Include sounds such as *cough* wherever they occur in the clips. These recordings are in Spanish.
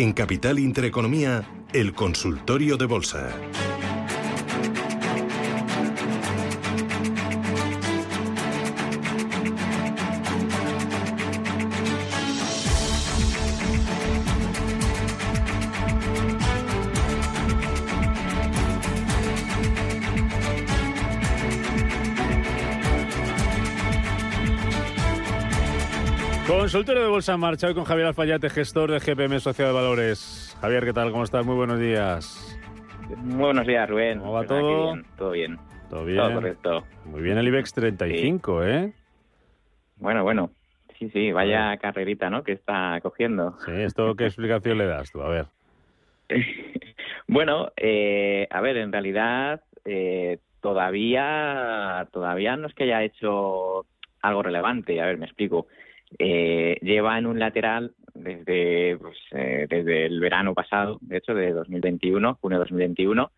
En Capital Intereconomía, el consultorio de bolsa. Consultorio de Bolsa en Marcha hoy con Javier Alfayate, gestor de GPM Sociedad de Valores. Javier, ¿qué tal? ¿Cómo estás? Muy buenos días. Muy buenos días, Rubén. ¿Cómo va todo? Todo bien. Todo bien. Todo correcto. Muy bien el IBEX 35, ¿eh? Bueno, bueno. Sí, sí, vaya carrerita, ¿no? Que está cogiendo. Sí, ¿esto qué explicación le das tú? A ver. *laughs* bueno, eh, a ver, en realidad eh, todavía, todavía no es que haya hecho algo relevante. A ver, me explico. Eh, lleva en un lateral desde, pues, eh, desde el verano pasado, de hecho, de 2021, junio de 2021,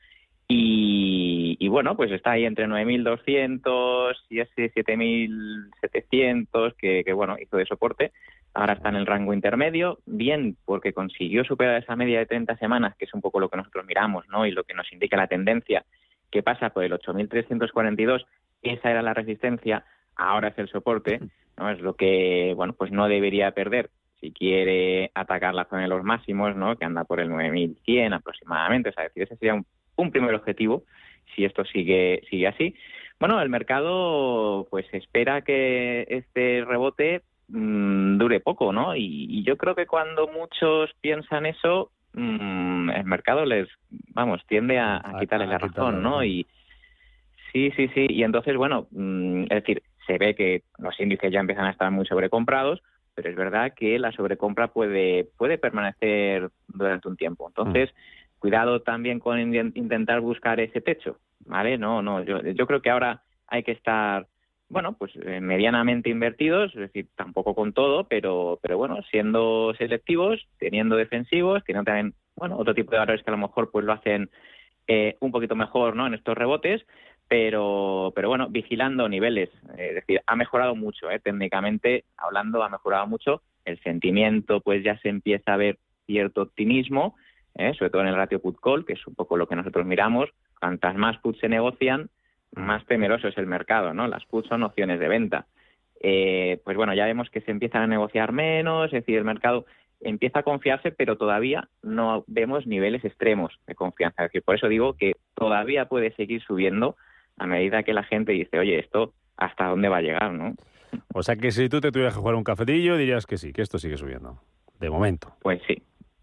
y, y bueno, pues está ahí entre 9.200 y ese 7.700 que, que, bueno, hizo de soporte. Ahora está en el rango intermedio, bien porque consiguió superar esa media de 30 semanas, que es un poco lo que nosotros miramos, ¿no? Y lo que nos indica la tendencia, que pasa por el 8.342, esa era la resistencia, ahora es el soporte. ¿No? Es lo que, bueno, pues no debería perder si quiere atacar la zona de los máximos, ¿no? Que anda por el 9100 aproximadamente, o sea, decir, ese sería un, un primer objetivo si esto sigue sigue así. Bueno, el mercado pues espera que este rebote mmm, dure poco, ¿no? Y, y, yo creo que cuando muchos piensan eso, mmm, el mercado les, vamos, tiende a, a quitarles a, la razón, ¿no? Y sí, sí, sí. Y entonces, bueno, mmm, es decir, se ve que los índices ya empiezan a estar muy sobrecomprados, pero es verdad que la sobrecompra puede, puede permanecer durante un tiempo. Entonces, mm. cuidado también con intentar buscar ese techo, ¿vale? No, no, yo, yo creo que ahora hay que estar, bueno, pues eh, medianamente invertidos, es decir, tampoco con todo, pero, pero bueno, siendo selectivos, teniendo defensivos, teniendo también, bueno, otro tipo de valores que a lo mejor pues lo hacen eh, un poquito mejor, ¿no? En estos rebotes, pero, pero bueno, vigilando niveles. Eh, es decir, ha mejorado mucho, ¿eh? técnicamente hablando, ha mejorado mucho. El sentimiento, pues ya se empieza a ver cierto optimismo, ¿eh? sobre todo en el ratio put-call, que es un poco lo que nosotros miramos. Cuantas más puts se negocian, más temeroso es el mercado, ¿no? Las puts son opciones de venta. Eh, pues bueno, ya vemos que se empiezan a negociar menos, es decir, el mercado empieza a confiarse, pero todavía no vemos niveles extremos de confianza. Es decir, por eso digo que todavía puede seguir subiendo a medida que la gente dice, oye, esto hasta dónde va a llegar, ¿no? O sea que si tú te tuvieras que jugar un cafetillo, dirías que sí, que esto sigue subiendo. De momento. Pues sí.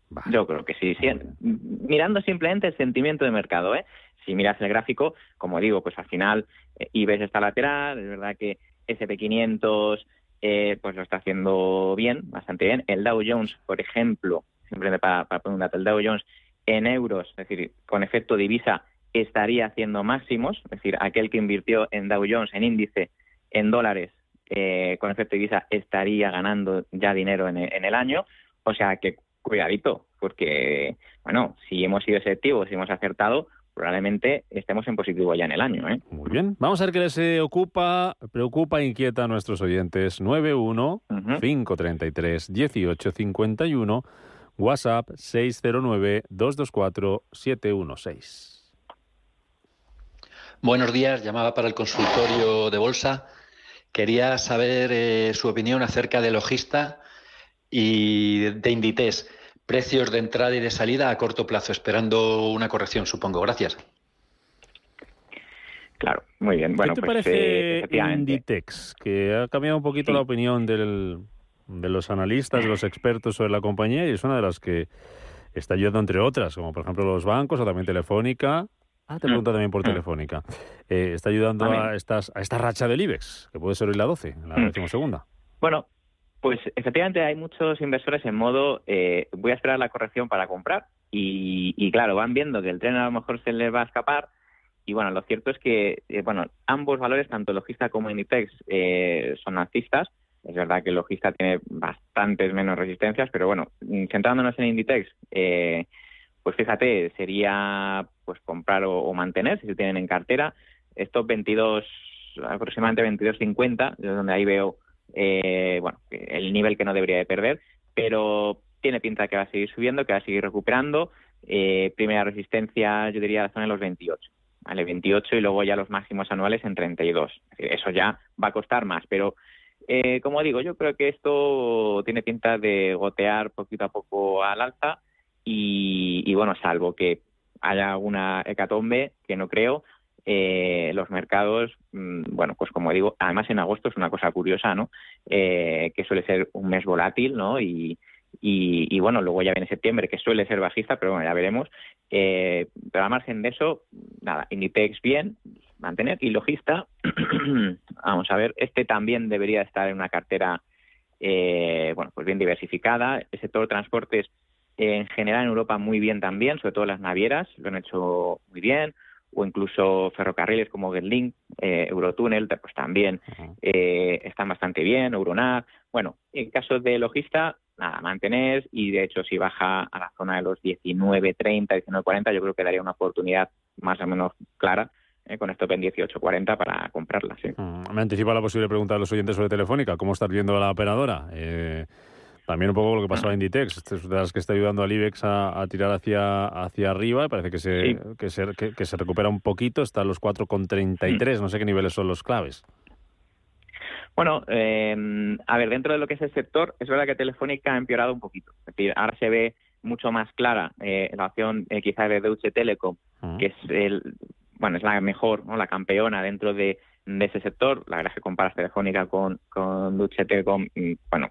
Vale. Yo creo que sí. sí. Mirando simplemente el sentimiento de mercado, ¿eh? Si miras el gráfico, como digo, pues al final eh, IBEX está lateral, es verdad que SP500 eh, pues lo está haciendo bien, bastante bien. El Dow Jones, por ejemplo, simplemente para, para poner un dato, el Dow Jones en euros, es decir, con efecto divisa, estaría haciendo máximos, es decir, aquel que invirtió en Dow Jones en índice en dólares eh, con efecto divisa estaría ganando ya dinero en el, en el, año. O sea que cuidadito, porque, bueno, si hemos sido selectivos, si hemos acertado, probablemente estemos en positivo ya en el año. ¿eh? Muy bien. Vamos a ver qué les ocupa, preocupa, inquieta a nuestros oyentes. 91 uh -huh. 533 1851 WhatsApp 609 224 716. Buenos días, llamaba para el consultorio de bolsa. Quería saber eh, su opinión acerca de Logista y de Inditex. Precios de entrada y de salida a corto plazo, esperando una corrección, supongo. Gracias. Claro, muy bien. Bueno, ¿Qué te pues, parece eh, Inditex? Que ha cambiado un poquito sí. la opinión del, de los analistas, de los expertos sobre la compañía y es una de las que está ayudando, entre otras, como por ejemplo los bancos o también Telefónica, Ah, te pregunto también por Telefónica. Eh, ¿Está ayudando a, estas, a esta racha del IBEX, que puede ser hoy la 12, la decimosegunda? Bueno, pues efectivamente hay muchos inversores en modo eh, voy a esperar la corrección para comprar y, y, claro, van viendo que el tren a lo mejor se les va a escapar y bueno, lo cierto es que eh, bueno ambos valores, tanto Logista como Inditex, son alcistas. Es verdad que Logista tiene bastantes menos resistencias, pero bueno, centrándonos en Inditex, pues fíjate, sería pues comprar o, mantener si se tienen en cartera. Estos 22, aproximadamente 22.50, es donde ahí veo eh, bueno el nivel que no debería de perder. Pero tiene pinta que va a seguir subiendo, que va a seguir recuperando. Eh, primera resistencia, yo diría, la zona de los 28. ¿vale? 28 y luego ya los máximos anuales en 32. Eso ya va a costar más, pero eh, como digo, yo creo que esto tiene pinta de gotear poquito a poco al alza y bueno, salvo que haya alguna hecatombe, que no creo, eh, los mercados, mm, bueno, pues como digo, además en agosto es una cosa curiosa, ¿no? Eh, que suele ser un mes volátil, ¿no? Y, y, bueno, luego ya viene septiembre, que suele ser bajista, pero bueno, ya veremos. Eh, pero al margen de eso, nada, Inditex bien, mantener. Y Logista, *clears throat* vamos a ver, este también debería estar en una cartera, eh, bueno, pues bien diversificada. El sector de transportes, en general en Europa muy bien también, sobre todo las navieras, lo han hecho muy bien o incluso ferrocarriles como Getlink, eh, Eurotunnel, pues también eh, están bastante bien, Euronav. Bueno, en caso de logista, nada, mantener y de hecho si baja a la zona de los 19.30, 19.40, yo creo que daría una oportunidad más o menos clara eh, con stop en 18.40 para comprarla. Sí. Me anticipa la posible pregunta de los oyentes sobre Telefónica. ¿Cómo estás viendo la operadora? Eh, también un poco lo que pasó a Inditex, este es de las que está ayudando al IBEX a, tirar hacia, hacia arriba, parece que se, que, se, que, se recupera un poquito, está a los 4,33, mm. no sé qué niveles son los claves. Bueno, eh, a ver, dentro de lo que es el sector, es verdad que Telefónica ha empeorado un poquito. Es decir, ahora se ve mucho más clara eh, la opción eh, quizá de Deutsche Telekom, mm. que es el, bueno, es la mejor, ¿no? la campeona dentro de, de ese sector. La verdad es que comparas Telefónica con, con Deutsche Telekom, bueno,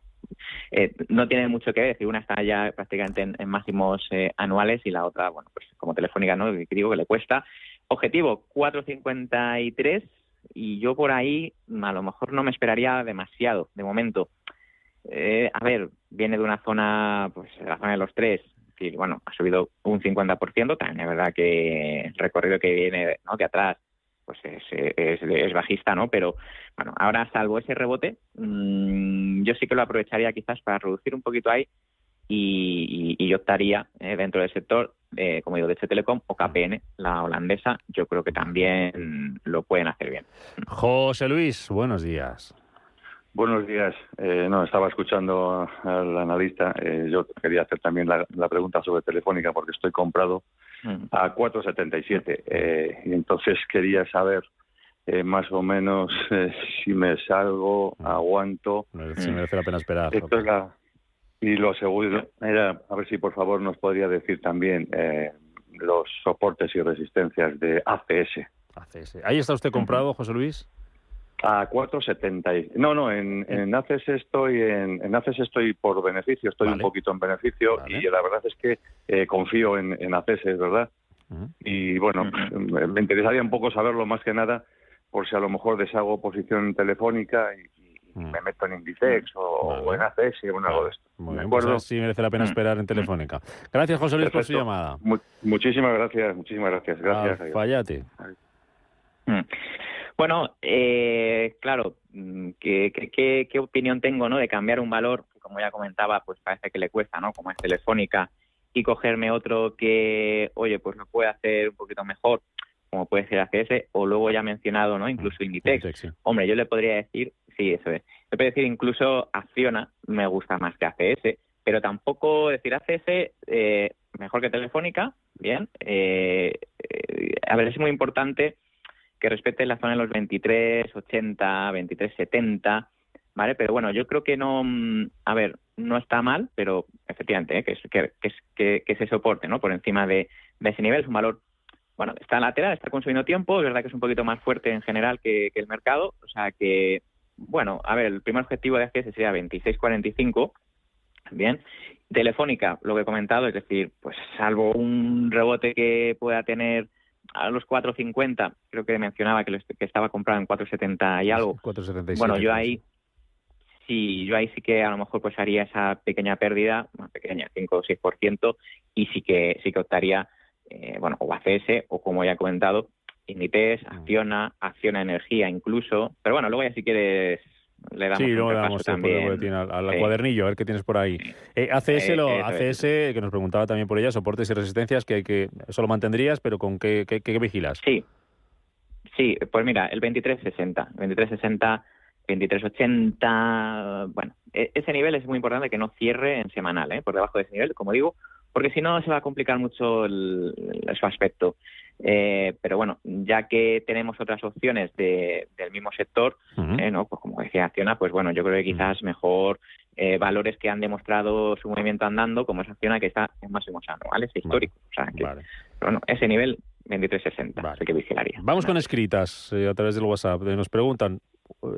eh, no tiene mucho que decir. Una está ya prácticamente en, máximos eh, anuales y la otra, bueno, pues como Telefónica, ¿no? digo que le cuesta. Objetivo 453 y yo por ahí a lo mejor no me esperaría demasiado de momento. Eh, a ver, viene de una zona, pues la zona de los tres, bueno, ha subido un 50%, también es verdad que el recorrido que viene ¿no? de atrás pues es, bajista, ¿no? Pero bueno, ahora salvo ese rebote, mmm, yo sí que lo aprovecharía quizás para reducir un poquito ahí y, y, yo optaría eh, dentro del sector, eh, como digo, de este Telecom o KPN, la holandesa, yo creo que también lo pueden hacer bien. José Luis, buenos días. Buenos días. Eh, no, estaba escuchando al analista. Eh, yo quería hacer también la, la, pregunta sobre Telefónica porque estoy comprado Mm. a 4,77. Eh, y entonces quería saber eh, más o menos *laughs* eh, si me salgo, mm. aguanto. Si merece la pena esperar. y lo segundo era, a ver si por favor nos podría decir también los soportes y resistencias de ACS. ACS. ¿Ahí está usted comprado, José Luis? A 4,70. No, no, en, en ACES estoy en, en ACES estoy por beneficio, estoy un poquito en beneficio y la verdad es que eh, confío en, en ACES, ¿verdad? Y bueno, me interesaría un poco saberlo más que nada por si a lo mejor deshago posición telefónica y, me meto en Inditex o, o en algo de esto. Muy bien, pues sí merece la pena esperar en Telefónica. Gracias, José Luis, por su llamada. muchísimas gracias, muchísimas gracias. Gracias. fallate. Bueno, eh, claro, mm, ¿qué, qué, qué, opinión tengo no de cambiar un valor como ya comentaba, pues parece que le cuesta, ¿no? Como es Telefónica, y cogerme otro que, oye, pues lo puede hacer un poquito mejor, como puede ser ACS, o luego ya mencionado, ¿no? Incluso Inditex. Hombre, yo le podría decir, sí, eso es. Le podría decir incluso Acciona me gusta más que ACS, pero tampoco decir ACS eh, mejor que Telefónica, bien. Eh, eh, a ver, es muy importante que respete la zona de los 23, 80, 23, 70, ¿vale? Pero bueno, yo creo que no, mm, a ver, no está mal, pero efectivamente, ¿eh? que, que, que, que, se soporte, ¿no? Por encima de, ese nivel, es un valor, bueno, está lateral, está consumiendo tiempo, es verdad que es un poquito más fuerte en general que, el mercado, o sea que, bueno, a ver, el primer objetivo de ACS sería 26.45, bien, Telefónica, lo que he comentado, es decir, pues salvo un rebote que pueda tener a los 4.50, creo que mencionaba que, que estaba comprado en 4.70 y algo. 4.77. Bueno, yo ahí sí, yo ahí sí que a lo mejor pues haría esa pequeña pérdida, una pequeña, 5 o 6%, y sí que sí que optaría, eh, bueno, o ACS, o como ya he comentado, Inditex, mm. Acciona, Acciona Energía incluso, pero bueno, luego ya si quieres le damos sí, luego le damos también. al, cuadernillo, a ver qué tienes por ahí. Eh, ACS, lo, ACS que nos preguntaba también por ella, soportes y resistencias, que, que eso lo mantendrías, pero ¿con qué, qué, vigilas? Sí, sí, pues mira, el 2360, 2360, 2380, bueno, e, ese nivel es muy importante que no cierre en semanal, ¿eh? por debajo de ese nivel, como digo, porque si no se va a complicar mucho el, su aspecto. Eh, pero bueno, ya que tenemos otras opciones de, del mismo sector, eh, ¿no? pues como decía Acciona, pues bueno, yo creo que quizás mejor eh, valores que han demostrado su movimiento andando, como esa Acciona que está en máximos anuales históricos. O sea que, bueno, ese nivel 23.60, vale. que vigilaría. Vamos con escritas a través del WhatsApp. Nos preguntan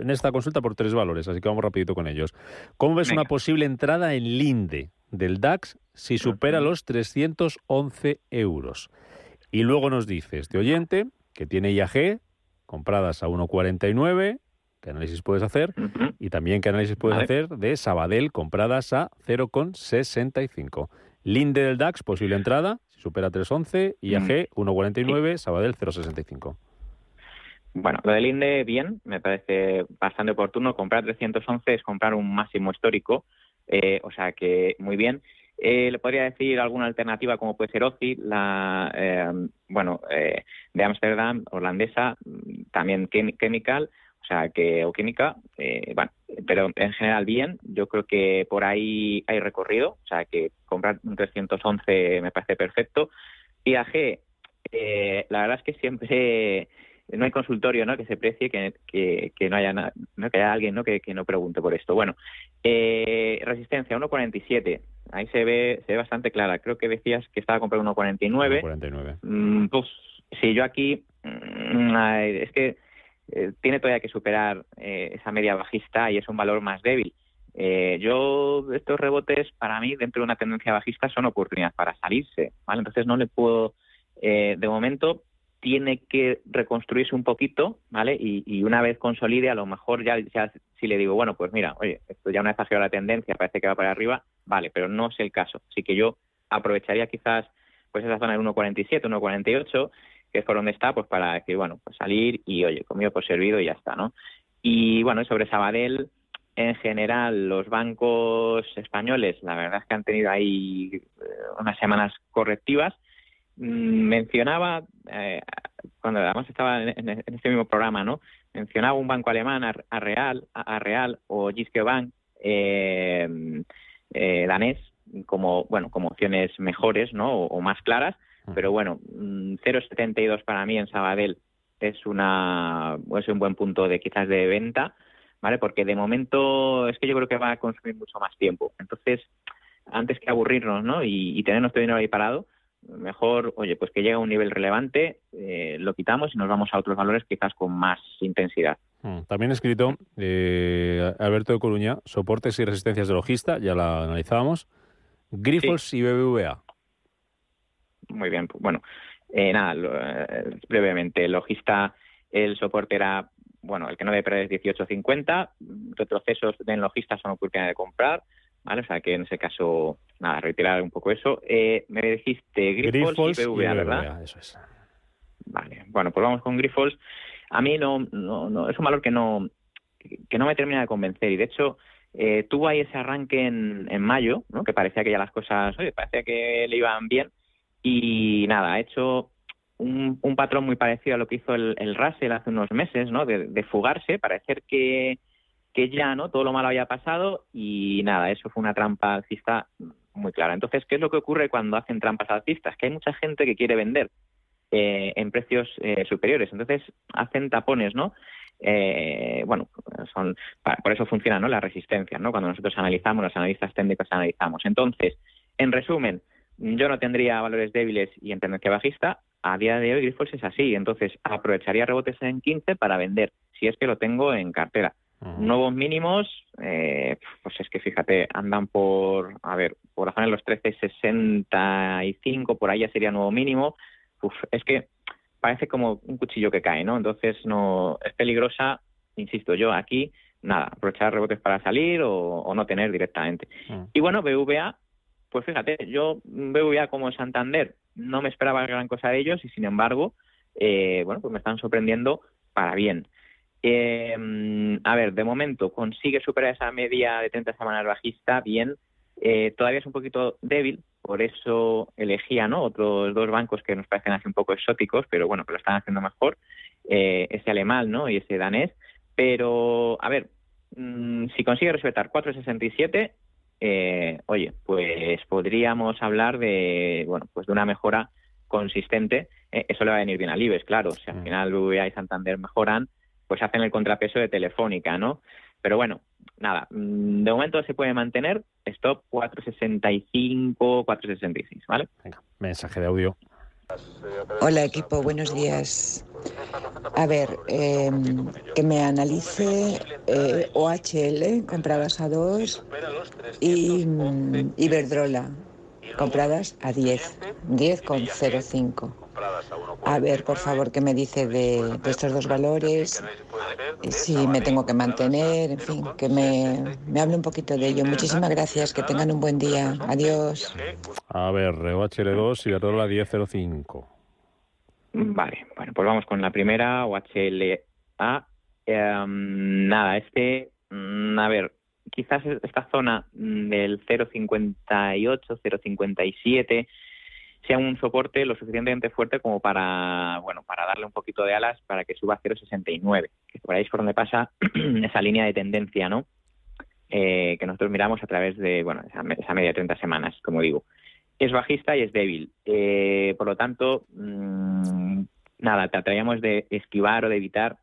en esta consulta por tres valores, así que vamos rapidito con ellos. ¿Cómo ves una posible entrada en Linde del DAX si supera los 311 euros? Y luego nos dice este oyente que tiene IAG compradas a 1,49, ¿qué análisis puedes hacer? Y también qué análisis puedes hacer de Sabadell compradas a 0,65. Linde del DAX, posible entrada, si supera 3,11, IAG 1,49, Sabadell 0,65. Bueno, lo del INDE, bien, me parece bastante oportuno. Comprar 311 es comprar un máximo histórico, eh, o sea que muy bien. Eh, le podría decir alguna alternativa como puede ser OCI, la, eh, bueno, eh, de Ámsterdam, holandesa, también Chemical, o sea que, o química, bueno, pero en general bien, yo creo que por ahí hay recorrido, o sea que comprar un 311 me parece perfecto. IAG, la verdad es que siempre no hay consultorio ¿no? que se precie que, que, no haya ¿no? que haya alguien ¿no? Que, que, no pregunte por esto. Bueno, eh, resistencia 1.47, ahí se ve se ve bastante clara. Creo que decías que estaba comprando 1.49. 1.49. Mm, pues sí, yo aquí mm, es que eh, tiene todavía que superar eh, esa media bajista y es un valor más débil. Eh, yo estos rebotes para mí dentro de una tendencia bajista son oportunidades para salirse, ¿vale? Entonces no le puedo de momento tiene que reconstruirse un poquito, ¿vale? Y, una vez consolide, a lo mejor ya, ya, si le digo, bueno, pues mira, oye, esto ya una vez ha la tendencia, parece que va para arriba, vale, pero no es el caso. Así que yo aprovecharía quizás pues esa zona del 1.47, 1.48, que es por donde está, pues para decir, bueno, pues salir y, oye, comido por servido y ya está, ¿no? Y bueno, sobre Sabadell, en general, los bancos españoles, la verdad es que han tenido ahí eh, unas semanas correctivas, mencionaba, eh, cuando además estaba en, este mismo programa, ¿no? Mencionaba un banco alemán, a, Real, a, Real o Giske Bank, eh, eh, danés, como, bueno, como opciones mejores, ¿no? O, más claras, pero bueno, 0,72 mm, para mí en Sabadell es una es un buen punto de quizás de venta, ¿vale? Porque de momento es que yo creo que va a consumir mucho más tiempo. Entonces, antes que aburrirnos, ¿no? Y, y tener nuestro dinero ahí parado, mejor, oye, pues que llega a un nivel relevante, eh, lo quitamos y nos vamos a otros valores quizás con más intensidad. Mm, también he escrito eh, Alberto de Coruña, soportes y resistencias de logista, ya la analizábamos, Grifols y BBVA. Muy bien, pues, bueno, eh, nada, brevemente, logista, el soporte era, bueno, el que no debe perder es 18.50, retrocesos en logista son oportunidad de comprar, ¿vale? O sea que en ese caso, nada, retirar un poco eso. Eh, me dijiste Grifols, y BVA, ¿verdad? eso es. Vale, bueno, pues vamos con Grifols. A mí no, no, no, es un valor que no, que no me termina de convencer y de hecho eh, tuvo ahí ese arranque en, en mayo, ¿no? que parecía que ya las cosas, oye, parecía que le iban bien y nada, ha hecho un, un patrón muy parecido a lo que hizo el, el Russell hace unos meses, ¿no? De, de fugarse, parecer que, que ya no todo lo malo había pasado y nada, eso fue una trampa alcista muy clara. Entonces, ¿qué es lo que ocurre cuando hacen trampas alcistas? Que hay mucha gente que quiere vender eh, en precios eh, superiores, entonces hacen tapones, ¿no? Eh, bueno, son por eso funciona, ¿no? La resistencia, ¿no? Cuando nosotros analizamos, los analistas técnicos analizamos. Entonces, en resumen, yo no tendría valores débiles y en tendencia bajista. A día de hoy, Grifols es así. Entonces, aprovecharía rebotes en 15 para vender, si es que lo tengo en cartera. Nuevos mínimos, eh, pues es que fíjate, andan por, a ver, por la zona de los 13.65, por ahí ya sería nuevo mínimo. Uf, es que parece como un cuchillo que cae, ¿no? Entonces no es peligrosa, insisto yo, aquí nada, aprovechar rebotes para salir o, no tener directamente. Y bueno, BVA, pues fíjate, yo BVA como Santander no me esperaba gran cosa de ellos y sin embargo, eh, bueno, pues me están sorprendiendo para bien. Eh, a ver, de momento consigue superar esa media de 30 semanas bajista bien. Eh, todavía es un poquito débil, por eso elegía ¿no? otros dos bancos que nos parecen así un poco exóticos, pero bueno, que lo están haciendo mejor, eh, ese alemán ¿no? y ese danés. Pero, a ver, mm, si consigue respetar 4,67, eh, oye, pues podríamos hablar de, bueno, pues de una mejora consistente. Eh, eso le va a venir bien al IBEX, claro. Si al final BBVA y Santander mejoran, pues hacen el contrapeso de Telefónica, ¿no? Pero bueno, nada, mm, de momento se puede mantener stop 465, 466, ¿vale? Venga, mensaje de audio. Hola equipo, buenos días. A ver, em, que me analice eh, OHL, compradas a 2, y mm, Iberdrola, compradas a 10, 10,05. A ver, por favor, qué me dice de, estos dos valores, si me tengo que mantener, en fin, que me, me hable un poquito de ello. Muchísimas gracias, que tengan un buen día. Adiós. A ver, OHL2 y la 1005. Vale, bueno, pues vamos con la primera, OHLA. Em, nada, este, mm, a ver, quizás esta zona del 0,58, 0,57 sea un soporte lo suficientemente fuerte como para, bueno, para darle un poquito de alas para que suba a 0,69, que por ahí es por donde pasa *clears throat* esa línea de tendencia, ¿no? Eh, que nosotros miramos a través de, bueno, esa, media de 30 semanas, como digo. Es bajista y es débil. Eh, por lo tanto, mmm, nada, trataríamos de esquivar o de evitar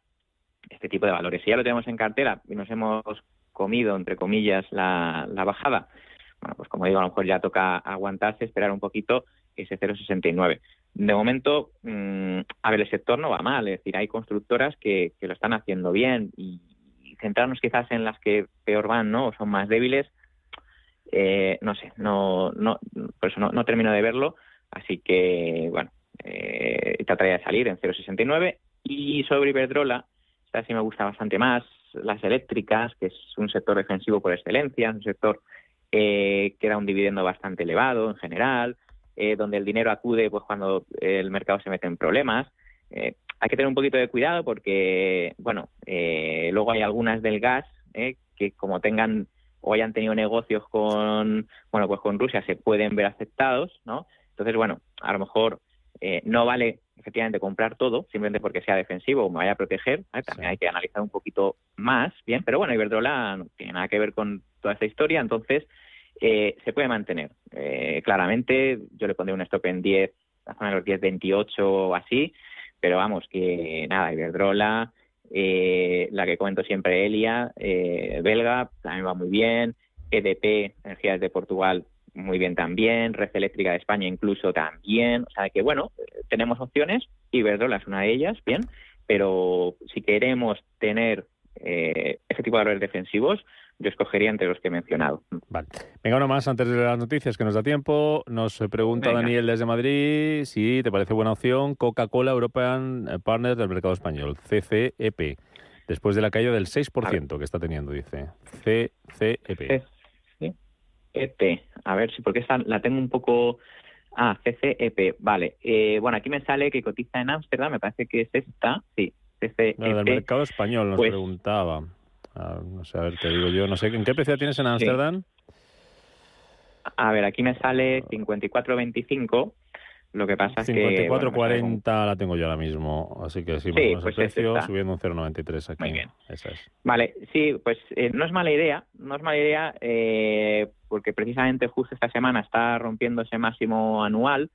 este tipo de valores. Si ya lo tenemos en cartera y nos hemos comido, entre comillas, la, la bajada, bueno, pues como digo, a lo mejor ya toca aguantarse, esperar un poquito ese 0,69. De momento, mm, a ver, el sector no va mal, es decir, hay constructoras que, lo están haciendo bien y, centrarnos quizás en las que peor van, ¿no? O son más débiles, eh, no sé, no, no, por eso no, termino de verlo, así que, bueno, eh, trataría de salir en 0,69 y sobre Iberdrola, esta sí me gusta bastante más, las eléctricas, que es un sector defensivo por excelencia, un sector eh, que da un dividendo bastante elevado en general, eh, donde el dinero acude pues cuando el mercado se mete en problemas. Eh, hay que tener un poquito de cuidado porque, bueno, eh, luego hay algunas del gas que como tengan o hayan tenido negocios con, bueno, pues con Rusia se pueden ver afectados, ¿no? Entonces, bueno, a lo mejor no vale efectivamente comprar todo simplemente porque sea defensivo o me vaya a proteger. También hay que analizar un poquito más, bien, pero bueno, Iberdrola no tiene nada que ver con toda esta historia, entonces eh, se puede mantener. Eh, claramente, yo le pondré un stop en 10, la zona de los 10, 28 o así, pero vamos, que nada, Iberdrola, eh, la que comento siempre, Elia, belga, también va muy bien, EDP, Energías de Portugal, muy bien también, Red Eléctrica de España incluso también, o sea que bueno, tenemos opciones, Iberdrola es una de ellas, bien, pero si queremos tener ese tipo de valores defensivos, yo escogería entre los que he mencionado. Vale. Venga, uno más antes de las noticias que nos da tiempo. Nos pregunta Daniel desde Madrid si te parece buena opción Coca-Cola European Partners del mercado español, CCEP, después de la caída del 6% que está teniendo, dice. CCEP. CCEP. A ver si, porque esta la tengo un poco. Ah, CCEP, vale. Eh, bueno, aquí me sale que cotiza en Ámsterdam, me parece que es esta, sí, CCEP. del mercado español nos pues preguntaba. Ah, no sé, a ver, te digo yo, no sé, ¿en qué precio tienes en Ámsterdam? A ver, aquí me sale 54.25. Lo que pasa es que... 54.40 la tengo yo ahora mismo, así que sí, sí pues el precio, subiendo un 0.93 aquí. Muy bien. Esa es. Vale, sí, pues eh, no es mala idea, no es mala idea eh, porque precisamente justo esta semana está rompiendo ese máximo anual.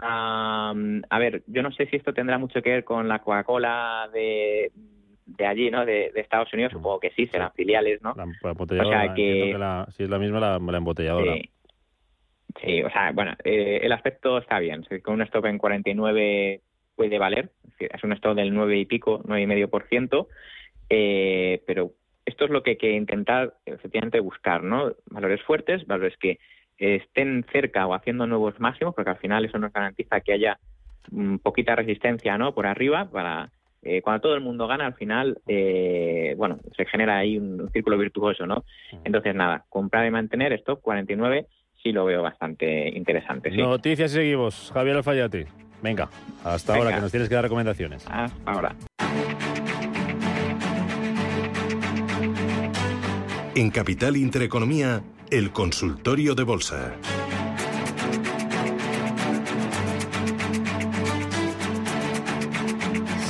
a ver, yo no sé si esto tendrá mucho que ver con la Coca-Cola de de allí, ¿no? De, Estados Unidos, supongo que sí, serán filiales, ¿no? La, o sea que... si es la misma, la, embotelladora. Sí. o sea, bueno, eh, el aspecto está bien. Con un stop en 49 puede valer, es un stop del 9 y pico, 9 y medio por ciento, eh, pero esto es lo que hay que intentar efectivamente buscar, ¿no? Valores fuertes, valores que estén cerca o haciendo nuevos máximos, porque al final eso nos garantiza que haya mm, poquita resistencia, ¿no? Por arriba para eh, cuando todo el mundo gana, al final, eh, bueno, se genera ahí un, círculo virtuoso, ¿no? Entonces, nada, comprar y mantener esto, 49, sí lo veo bastante interesante. ¿sí? Noticias y seguimos. Javier Alfayate. Venga, hasta ahora que nos tienes que dar recomendaciones. Hasta ahora. En Capital Intereconomía, el consultorio de bolsa.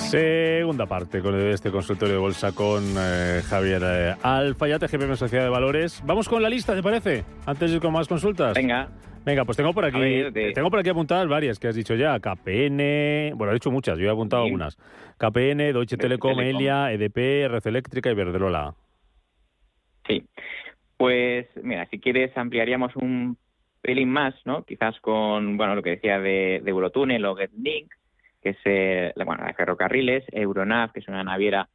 Segunda parte con este consultorio de bolsa con eh, Javier eh, Alfayate, GPM Sociedad de Valores. Vamos con la lista, ¿te parece? Antes de ir con más consultas. Venga. Venga, pues tengo por aquí, tengo por aquí apuntadas varias que has dicho ya. KPN, bueno, he dicho muchas, yo he apuntado algunas. KPN, Deutsche Telekom, Elia, EDP, Red Eléctrica y Verderola. Sí. Pues mira, si quieres ampliaríamos un pelín más, ¿no? Quizás con, bueno, lo que decía de, de Eurotúnel o GetLink, que es, eh, bueno, de ferrocarriles, Euronav, que es una naviera,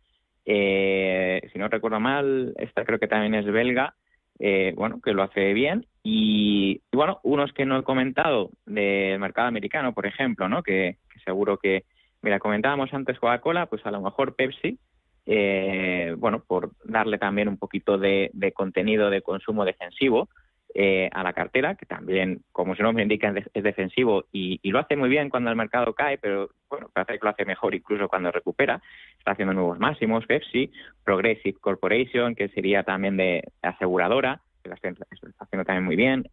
eh, si no recuerdo mal, esta creo que también es belga, eh, bueno, que lo hace bien. Y, bueno, unos que no he comentado del mercado americano, por ejemplo, ¿no? Que, seguro que, mira, comentábamos antes Coca-Cola, pues a lo mejor Pepsi, eh, bueno, por darle también un poquito de, contenido de consumo defensivo eh, a la cartera, que también, como su nombre indica, es defensivo y, lo hace muy bien cuando el mercado cae, pero bueno, parece que lo hace mejor incluso cuando recupera. Está haciendo nuevos máximos, Pepsi, Progressive Corporation, que sería también de aseguradora, que lo está haciendo también muy bien,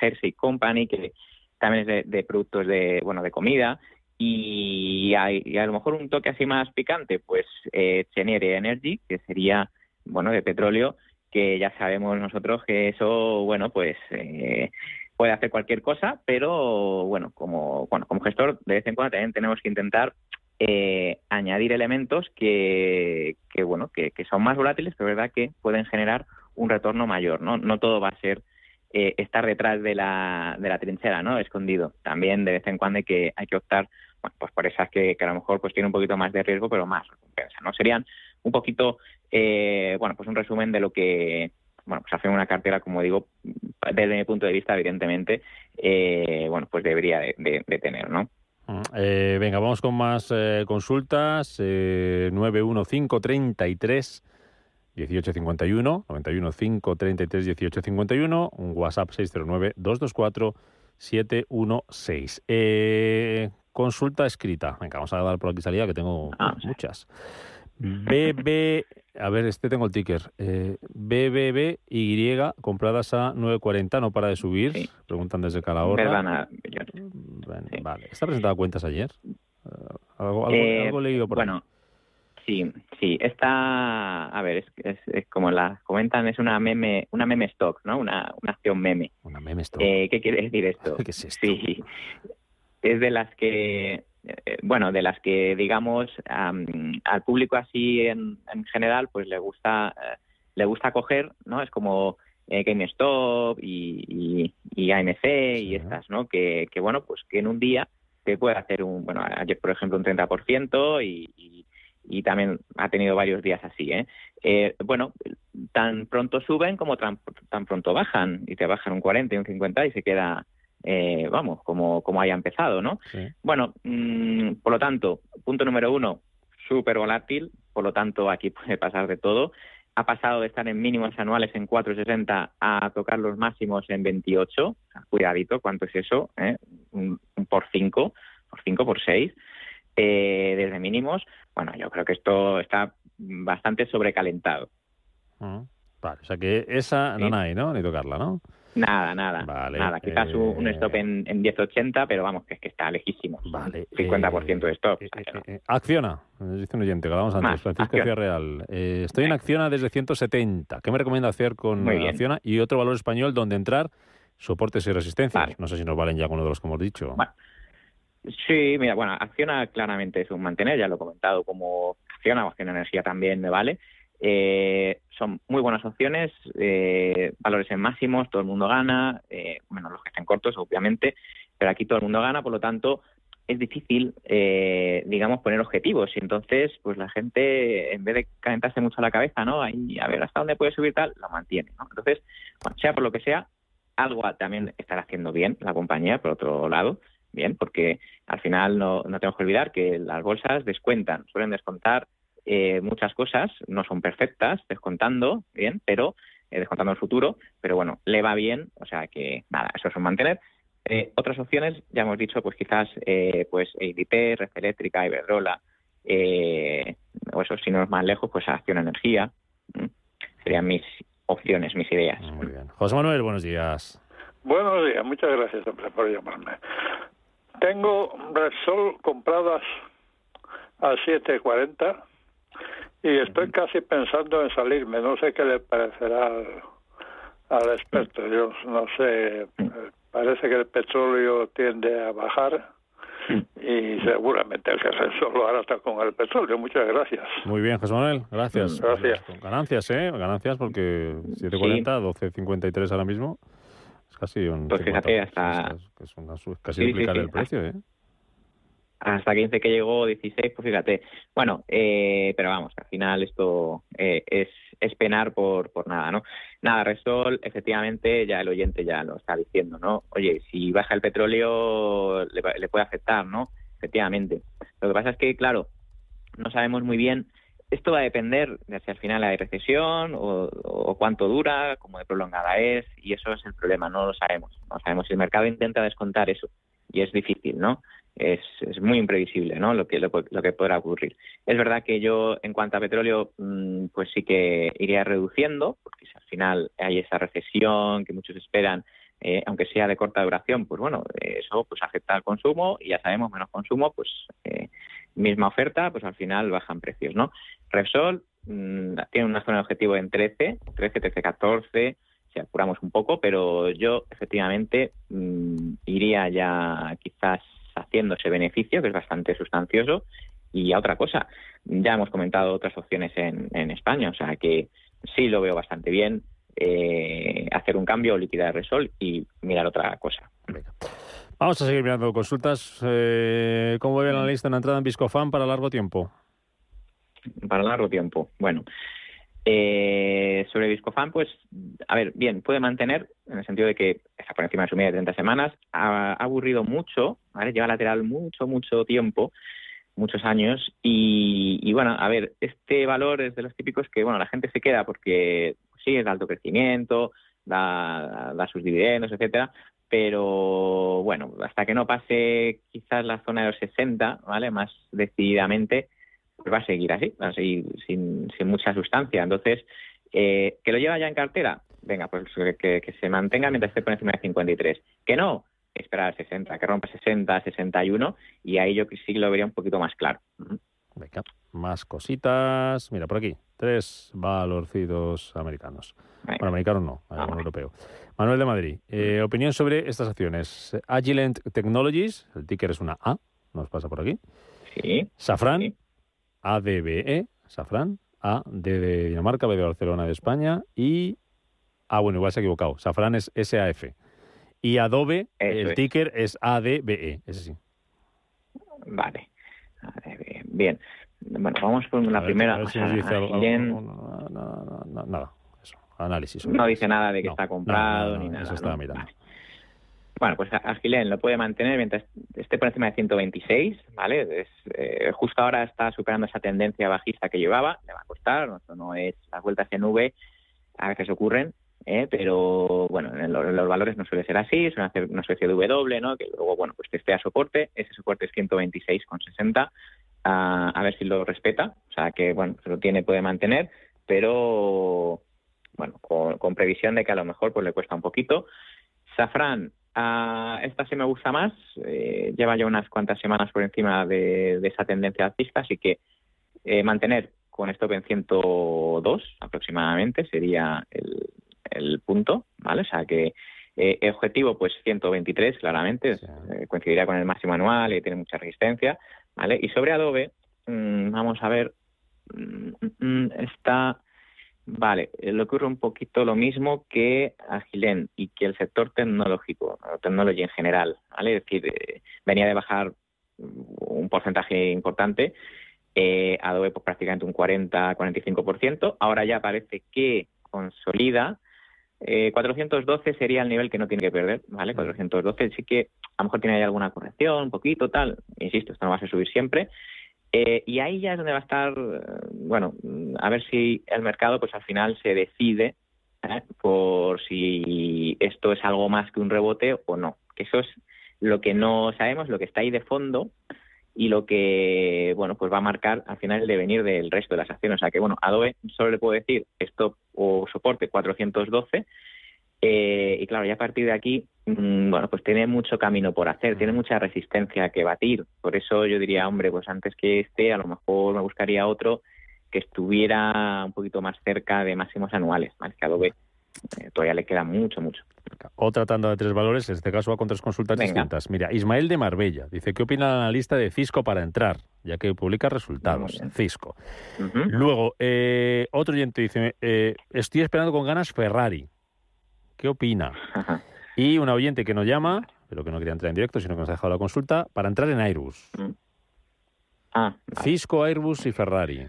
Jersey Company, que también es de, productos de, bueno, de comida, y a, a, lo mejor un toque así más picante, pues eh, Chenere Energy, que sería, bueno, de petróleo, que ya sabemos nosotros que eso, bueno, pues eh, puede hacer cualquier cosa, pero bueno, como, bueno, como gestor de vez en cuando también tenemos que intentar eh, añadir elementos que, que bueno, que, que, son más volátiles, pero verdad que pueden generar un retorno mayor, ¿no? No todo va a ser eh, estar detrás de la, de la trinchera, ¿no? Escondido. También de vez en cuando hay que, hay que optar pues por esas que, a lo mejor pues tiene un poquito más de riesgo, pero más recompensa, ¿no? Serían un poquito, eh, bueno, pues un resumen de lo que, bueno, pues hacer una cartera, como digo, desde mi punto de vista, evidentemente, eh, bueno, pues debería de, tener, ¿no? Mm, eh, venga, vamos con más consultas. 91533 1851, 91533 1851, un WhatsApp 609 224 716. Eh, consulta escrita. Venga, vamos a dar por aquí salida que tengo ah, muchas. BB, a ver, este tengo el ticker. Eh, BBBY compradas a 9.40, no para de subir. Preguntan desde Calahorra. Mm, vale. ¿Está presentada cuentas ayer? Eh, ¿Algo, eh, algo, leído por Bueno, sí, sí. Esta, a ver, es, es, como la comentan, es una meme, una meme stock, ¿no? Una, una acción meme. Una meme stock. Eh, ¿Qué quiere decir esto? *laughs* ¿Qué es esto? Sí, es de las que, eh, bueno, de las que, digamos, al público así en, general, pues le gusta, eh, le gusta coger, ¿no? Es como eh, GameStop y, y, AMC y estas, ¿no? Que, que, bueno, pues que en un día te puede hacer un, bueno, ayer por ejemplo un 30% y, y, y también ha tenido varios días así, ¿eh? ¿eh? bueno, tan pronto suben como tan, tan pronto bajan y te bajan un 40 y un 50 y se queda eh, vamos, como, como haya empezado, ¿no? Bueno, mm, por lo tanto, punto número uno, súper volátil, por lo tanto aquí *laughs* puede pasar de todo. Ha pasado de estar en mínimos anuales en 4,60 a tocar los máximos en 28. Cuidadito, ¿cuánto es eso? ¿Eh? Un, por 5, por 5, por 6, eh, desde mínimos. Bueno, yo creo que esto está bastante sobrecalentado. Ah, vale, o sea que esa no hay, ¿no? Ni tocarla, ¿no? Nada, nada. nada. Quizás un stop eh, en, en 10.80, pero vamos, que es que está lejísimo. Vale. 50% de stop. Eh, eh, acciona, dice un oyente, que hablamos antes, Francisco Real. estoy en Acciona desde 170. ¿Qué me recomienda hacer con Acciona? Y otro valor español donde entrar, soportes y resistencias. No sé si nos valen ya con uno de los que hemos dicho. Sí, mira, bueno, Acciona claramente es un mantener, ya lo he comentado, como Acciona, Acciona Energía también me vale. Eh, son muy buenas opciones, eh, valores en máximos, todo el mundo gana, eh, bueno, los que estén cortos, obviamente, pero aquí todo el mundo gana, por lo tanto, es difícil, eh, digamos, poner objetivos. Y entonces, pues la gente, en vez de calentarse mucho la cabeza, ¿no? Ahí, a ver hasta dónde puede subir tal, lo mantiene, ¿no? Entonces, bueno, sea por lo que sea, algo también estará haciendo bien la compañía, por otro lado, bien, porque al final no, no tenemos que olvidar que las bolsas descuentan, suelen descontar eh, muchas cosas no son perfectas, descontando, bien, pero eh, descontando el futuro, pero bueno, le va bien, o sea que nada, eso es un mantener. Eh, otras opciones, ya hemos dicho, pues quizás pues EIDP, Red Eléctrica, Iberdrola, o eso si no es más lejos, pues Acción Energía, serían mis opciones, mis ideas. Muy bien. José Manuel, buenos días. Buenos días, muchas gracias por llamarme. Tengo Repsol compradas a 7.40 y estoy casi pensando en salirme. No sé qué le parecerá al, experto. Yo no sé, parece que el petróleo tiende a bajar y seguramente el Repsol lo hará hasta con el petróleo. Muchas gracias. Muy bien, José Manuel, gracias. Gracias. Ganancias, ¿eh? Ganancias porque 7.40, 12.53 ahora mismo. Es casi un... Pues fíjate, hasta... Es, casi duplicar el precio, ¿eh? Hasta 15 que llegó 16, pues fíjate. Bueno, eh, pero vamos, al final esto eh, es, es penar por, por nada, ¿no? Nada, Resol, efectivamente, ya el oyente ya lo está diciendo, ¿no? Oye, si baja el petróleo, le, puede afectar, ¿no? Efectivamente. Lo que pasa es que, claro, no sabemos muy bien esto va a depender de si al final hay recesión o, o, cuánto dura, cómo de prolongada es, y eso es el problema, no lo sabemos. No sabemos si el mercado intenta descontar eso, y es difícil, ¿no? Es, es muy imprevisible ¿no? lo, que, lo, que podrá ocurrir. Es verdad que yo, en cuanto a petróleo, mm, pues sí que iría reduciendo, porque si al final hay esa recesión que muchos esperan, eh, aunque sea de corta duración, pues bueno, eso pues afecta al consumo y ya sabemos, menos consumo, pues eh, misma oferta, pues al final bajan precios, ¿no? Repsol mm, tiene una zona de objetivo en 13, 13, 13, 14, si apuramos un poco, pero yo efectivamente mm, iría ya quizás haciendo ese beneficio, que es bastante sustancioso. Y a otra cosa, ya hemos comentado otras opciones en, en España, o sea que sí lo veo bastante bien eh, hacer un cambio o liquidar Resol y mirar otra cosa. Vamos a seguir mirando consultas. Eh, ¿Cómo ve la lista en la entrada en Viscofan para largo tiempo? Para largo tiempo. Bueno, eh, sobre Viscofan, pues, a ver, bien, puede mantener, en el sentido de que está por encima de su media de 30 semanas, ha, aburrido mucho, ¿vale? Lleva lateral mucho, mucho tiempo, muchos años, y, bueno, a ver, este valor es de los típicos que, bueno, la gente se queda porque, sí, es de alto crecimiento, da, da sus dividendos, etcétera, pero bueno, hasta que no pase quizás la zona de los 60, ¿vale? Más decididamente, pues va a seguir así, va a seguir sin, sin mucha sustancia. Entonces, eh, ¿que lo lleva ya en cartera? Venga, pues que, se mantenga mientras esté por encima de 53. ¿Que no? Esperar a 60, que rompa 60, 61, y ahí yo sí lo vería un poquito más claro. Venga, más cositas. Mira, por aquí, tres valorcidos americanos. Bueno, americanos no, ah, europeo. Manuel de Madrid, eh, opinión sobre estas acciones. Agilent Technologies, el ticker es una A, nos pasa por aquí. Sí. Safran, ADBE, Safran, A de Dinamarca, B de Barcelona de España y... Ah, bueno, igual se ha equivocado. Safran es SAF. Y Adobe, el ticker es ADBE, ese sí. Vale. ADBE. Bien. Bueno, vamos por la primera. nada, eso. Análisis. No dice nada de que está comprado ni nada. Eso estaba mirando. Bueno, pues Agilén lo puede mantener mientras esté por encima de 126, ¿vale? Eh, justo ahora está superando esa tendencia bajista que llevaba, le va a costar, no, es las vueltas en V, a veces ocurren, ¿eh? pero bueno, en, los valores no suele ser así, suele hacer una especie de W, ¿no? Que luego, bueno, pues esté a soporte, ese soporte es 126,60, a, a ver si lo respeta, o sea que, bueno, se lo tiene, puede mantener, pero bueno, con, con previsión de que a lo mejor pues le cuesta un poquito. Safran, Uh, esta sí me gusta más, eh, lleva ya unas cuantas semanas por encima de, esa tendencia alcista, así que eh, mantener con stop en 102 aproximadamente sería el, punto, ¿vale? O sea que eh, el objetivo pues 123 claramente, coincidiría con el máximo anual y tiene mucha resistencia, ¿vale? Y sobre Adobe, mm, vamos a ver, mm, mm, está Vale, eh, le ocurre un poquito lo mismo que a Gilén y que el sector tecnológico, o tecnología en general, ¿vale? Es decir, eh, venía de bajar un porcentaje importante, eh, Adobe pues, prácticamente un 40-45%, ahora ya parece que consolida, 412 sería el nivel que no tiene que perder, ¿vale? 412 sí que a lo mejor tiene ahí alguna corrección, un poquito, tal, insisto, esto no va a subir siempre, eh, y ahí ya es donde va a estar, eh, bueno, a ver si el mercado pues al final se decide ¿eh? por si esto es algo más que un rebote o no. Que eso es lo que no sabemos, lo que está ahí de fondo y lo que, bueno, pues va a marcar al final el devenir del resto de las acciones. O sea que, bueno, Adobe solo le puedo decir stop o soporte 412 y claro, ya a partir de aquí bueno, pues tiene mucho camino por hacer, tiene mucha resistencia que batir. Por eso yo diría, hombre, pues antes que este, a lo mejor me buscaría otro que estuviera un poquito más cerca de máximos anuales, ¿vale? Que Adobe eh, todavía le queda mucho, mucho. Otra tanda de tres valores, en este caso va con tres consultas distintas. Mira, Ismael de Marbella dice, ¿qué opina el analista de Cisco para entrar? Ya que publica resultados en Cisco. Luego, eh, otro oyente dice, eh, estoy esperando con ganas Ferrari. ¿Qué opina? Y un oyente que nos llama, pero que no quería entrar en directo, sino que nos ha dejado la consulta, para entrar en Airbus. Mm. Ah, Cisco, Airbus y Ferrari.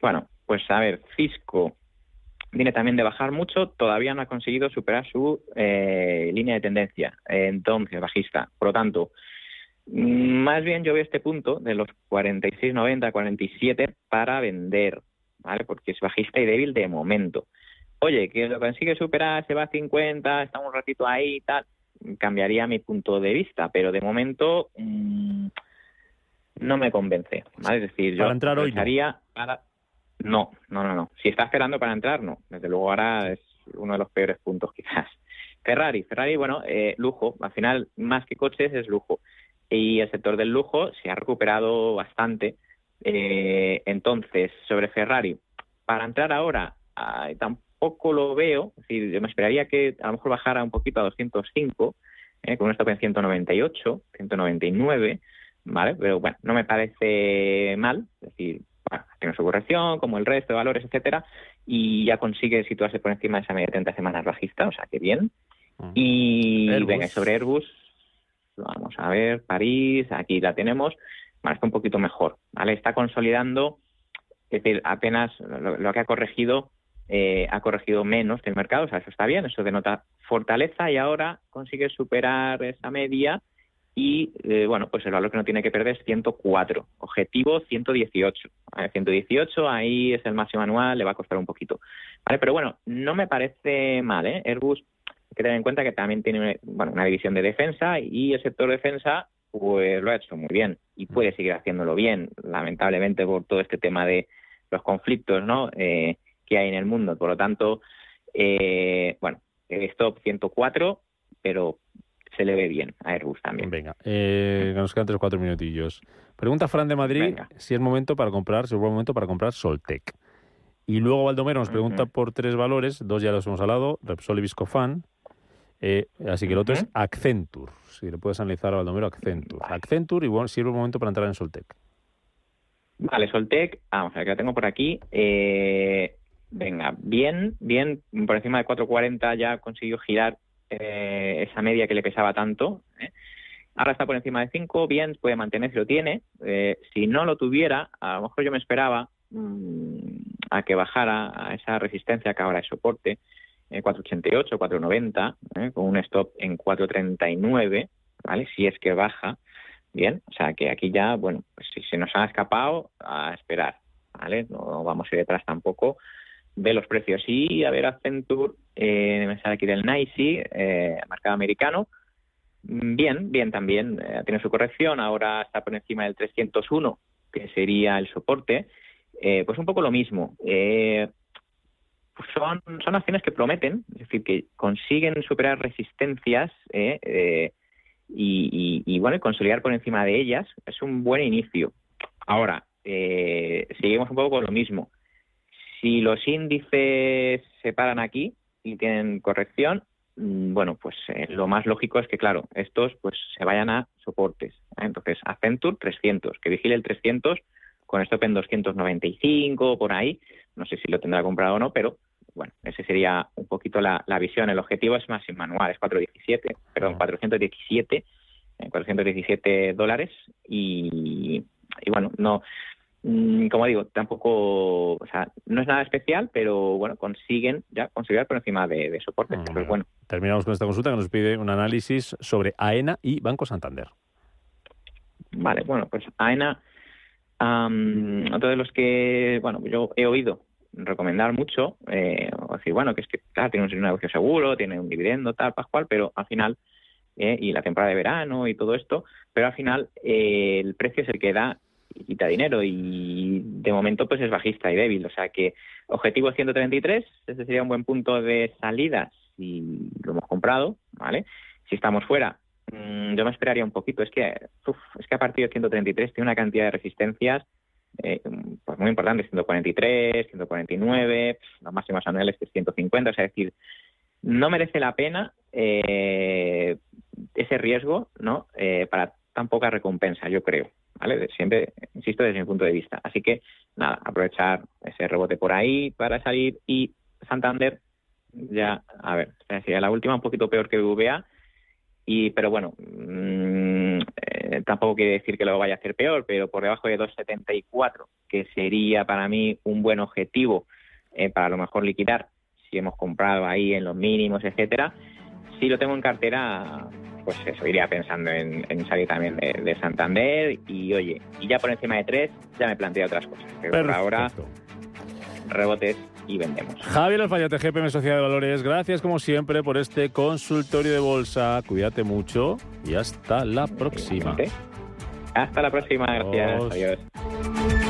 Bueno, pues a ver, Cisco viene también de bajar mucho, todavía no ha conseguido superar su eh, línea de tendencia, entonces bajista. Por lo tanto, mm, más bien yo veo este punto de los 46.90, 47 para vender, ¿vale? Porque es bajista y débil de momento. Oye, que lo consigue superar, se va a 50, está un ratito ahí y tal, cambiaría mi punto de vista, pero de momento mm, no me convence, ¿vale? Es decir, yo entrar hoy para no, no, no, no. Si está esperando para entrar, no. Desde luego ahora es uno de los peores puntos *laughs* quizás. Ferrari, Ferrari, bueno, eh, lujo. Al final, más que coches, es lujo. Y el sector del lujo se ha recuperado bastante. Eh, entonces, sobre Ferrari, para entrar ahora, tampoco lo veo. Es decir, yo me esperaría que a lo mejor bajara un poquito a 205, eh, con un stop en 198, 199, ¿vale? Pero bueno, no me parece mal. Es decir, tiene su corrección, como el resto de valores, etcétera, y ya consigue situarse por encima de esa media de 30 semanas bajista, o sea que bien. Y venga, sobre Airbus, vamos a ver, París, aquí la tenemos, bueno, está un poquito mejor, ¿vale? Está consolidando, es decir, apenas lo, que ha corregido, eh, ha corregido menos que el mercado, o sea, eso está bien, eso denota fortaleza y ahora consigue superar esa media y eh, bueno, pues el valor que no tiene que perder es 104, objetivo 118. 118 ahí es el máximo anual, le va a costar un poquito. ¿Vale? Pero bueno, no me parece mal, ¿eh? Airbus hay que tener en cuenta que también tiene bueno, una división de defensa y el sector defensa pues lo ha hecho muy bien y puede seguir haciéndolo bien, lamentablemente por todo este tema de los conflictos ¿no? Eh, que hay en el mundo. Por lo tanto, eh, bueno, stop 104, pero se le ve bien a Airbus también. Venga, eh, nos quedan tres o cuatro minutillos. Pregunta Fran de Madrid si es momento para comprar, si es buen momento para comprar Soltec. Y luego Baldomero nos pregunta por tres valores, dos ya los hemos hablado, Repsol y Viscofan. Eh, así que el otro es Accenture. Si le puedes analizar a Baldomero, Accenture. Accenture y bueno, si es buen momento para entrar en Soltec. Vale, Soltec, vamos a ver que la tengo por aquí. Eh, venga, bien, bien, por encima de 4.40 ya consiguió girar eh, esa media que le pesaba tanto. ¿eh? Ahora está por encima de 5, bien, puede mantenerse, lo tiene. Eh, si no lo tuviera, a lo mejor yo me esperaba mm, a que bajara a esa resistencia que ahora es soporte, 488, 490, con un stop en 439, ¿vale? Si es que baja, bien, o sea que aquí ya, bueno, pues si se nos ha escapado, a esperar, ¿vale? No vamos a ir detrás tampoco de los precios. Y a ver, Accenture, eh, me sale aquí del NICE, eh, mercado americano. Bien, bien también, eh, tiene su corrección, ahora está por encima del 301, que sería el soporte. Eh, pues un poco lo mismo. Pues son, son acciones que prometen, es decir, que consiguen superar resistencias y, y, y, bueno, consolidar por encima de ellas. Es un buen inicio. Ahora, seguimos un poco con lo mismo si los índices se paran aquí y tienen corrección, mm, bueno, pues eh, lo más lógico es que, claro, estos pues se vayan a soportes. ¿eh? Entonces, Accenture 300, que vigile el 300 con stop en 295 por ahí. No sé si lo tendrá comprado o no, pero bueno, ese sería un poquito la, visión. El objetivo es más manual, es 417, perdón, 417, 417 eh, dólares y, y bueno, no como digo, tampoco, o sea, no es nada especial, pero bueno, consiguen ya conseguir por encima de, soporte. Mm, bueno. Terminamos con esta consulta que nos pide un análisis sobre AENA y Banco Santander. Vale, bueno, pues AENA, otro de los que, bueno, yo he oído recomendar mucho, eh, decir, bueno, que es que, claro, tiene un negocio seguro, tiene un dividendo, tal, pascual, pero al final, eh, y la temporada de verano y todo esto, pero al final eh, el precio es el que da quita dinero y de momento pues es bajista y débil. O sea que objetivo 133, ese sería un buen punto de salida si lo hemos comprado, ¿vale? Si estamos fuera, mm, yo me esperaría un poquito. Es que, es que a partir de 133 tiene una cantidad de resistencias eh, pues muy importantes, 143, 149, los máximos anuales que es 150, o sea, es decir, no merece la pena eh, ese riesgo, ¿no? Eh, para tan poca recompensa, yo creo. ¿Vale? Siempre, insisto, desde mi punto de vista. Así que, nada, aprovechar ese rebote por ahí para salir y Santander, ya, a ver, sería la última un poquito peor que VA, y, pero bueno, mm, eh, tampoco quiere decir que lo vaya a hacer peor, pero por debajo de 2,74, que sería para mí un buen objetivo eh, para a lo mejor liquidar si hemos comprado ahí en los mínimos, etcétera. Si lo tengo en cartera, pues eso, iría pensando en, salir también de, Santander y oye, y ya por encima de 3 ya me planteo otras cosas. Pero por ahora, rebotes y vendemos. Javier Alfayate, GPM Sociedad de Valores, gracias como siempre por este consultorio de bolsa. Cuídate mucho y hasta la próxima. Hasta la próxima, gracias. Adiós.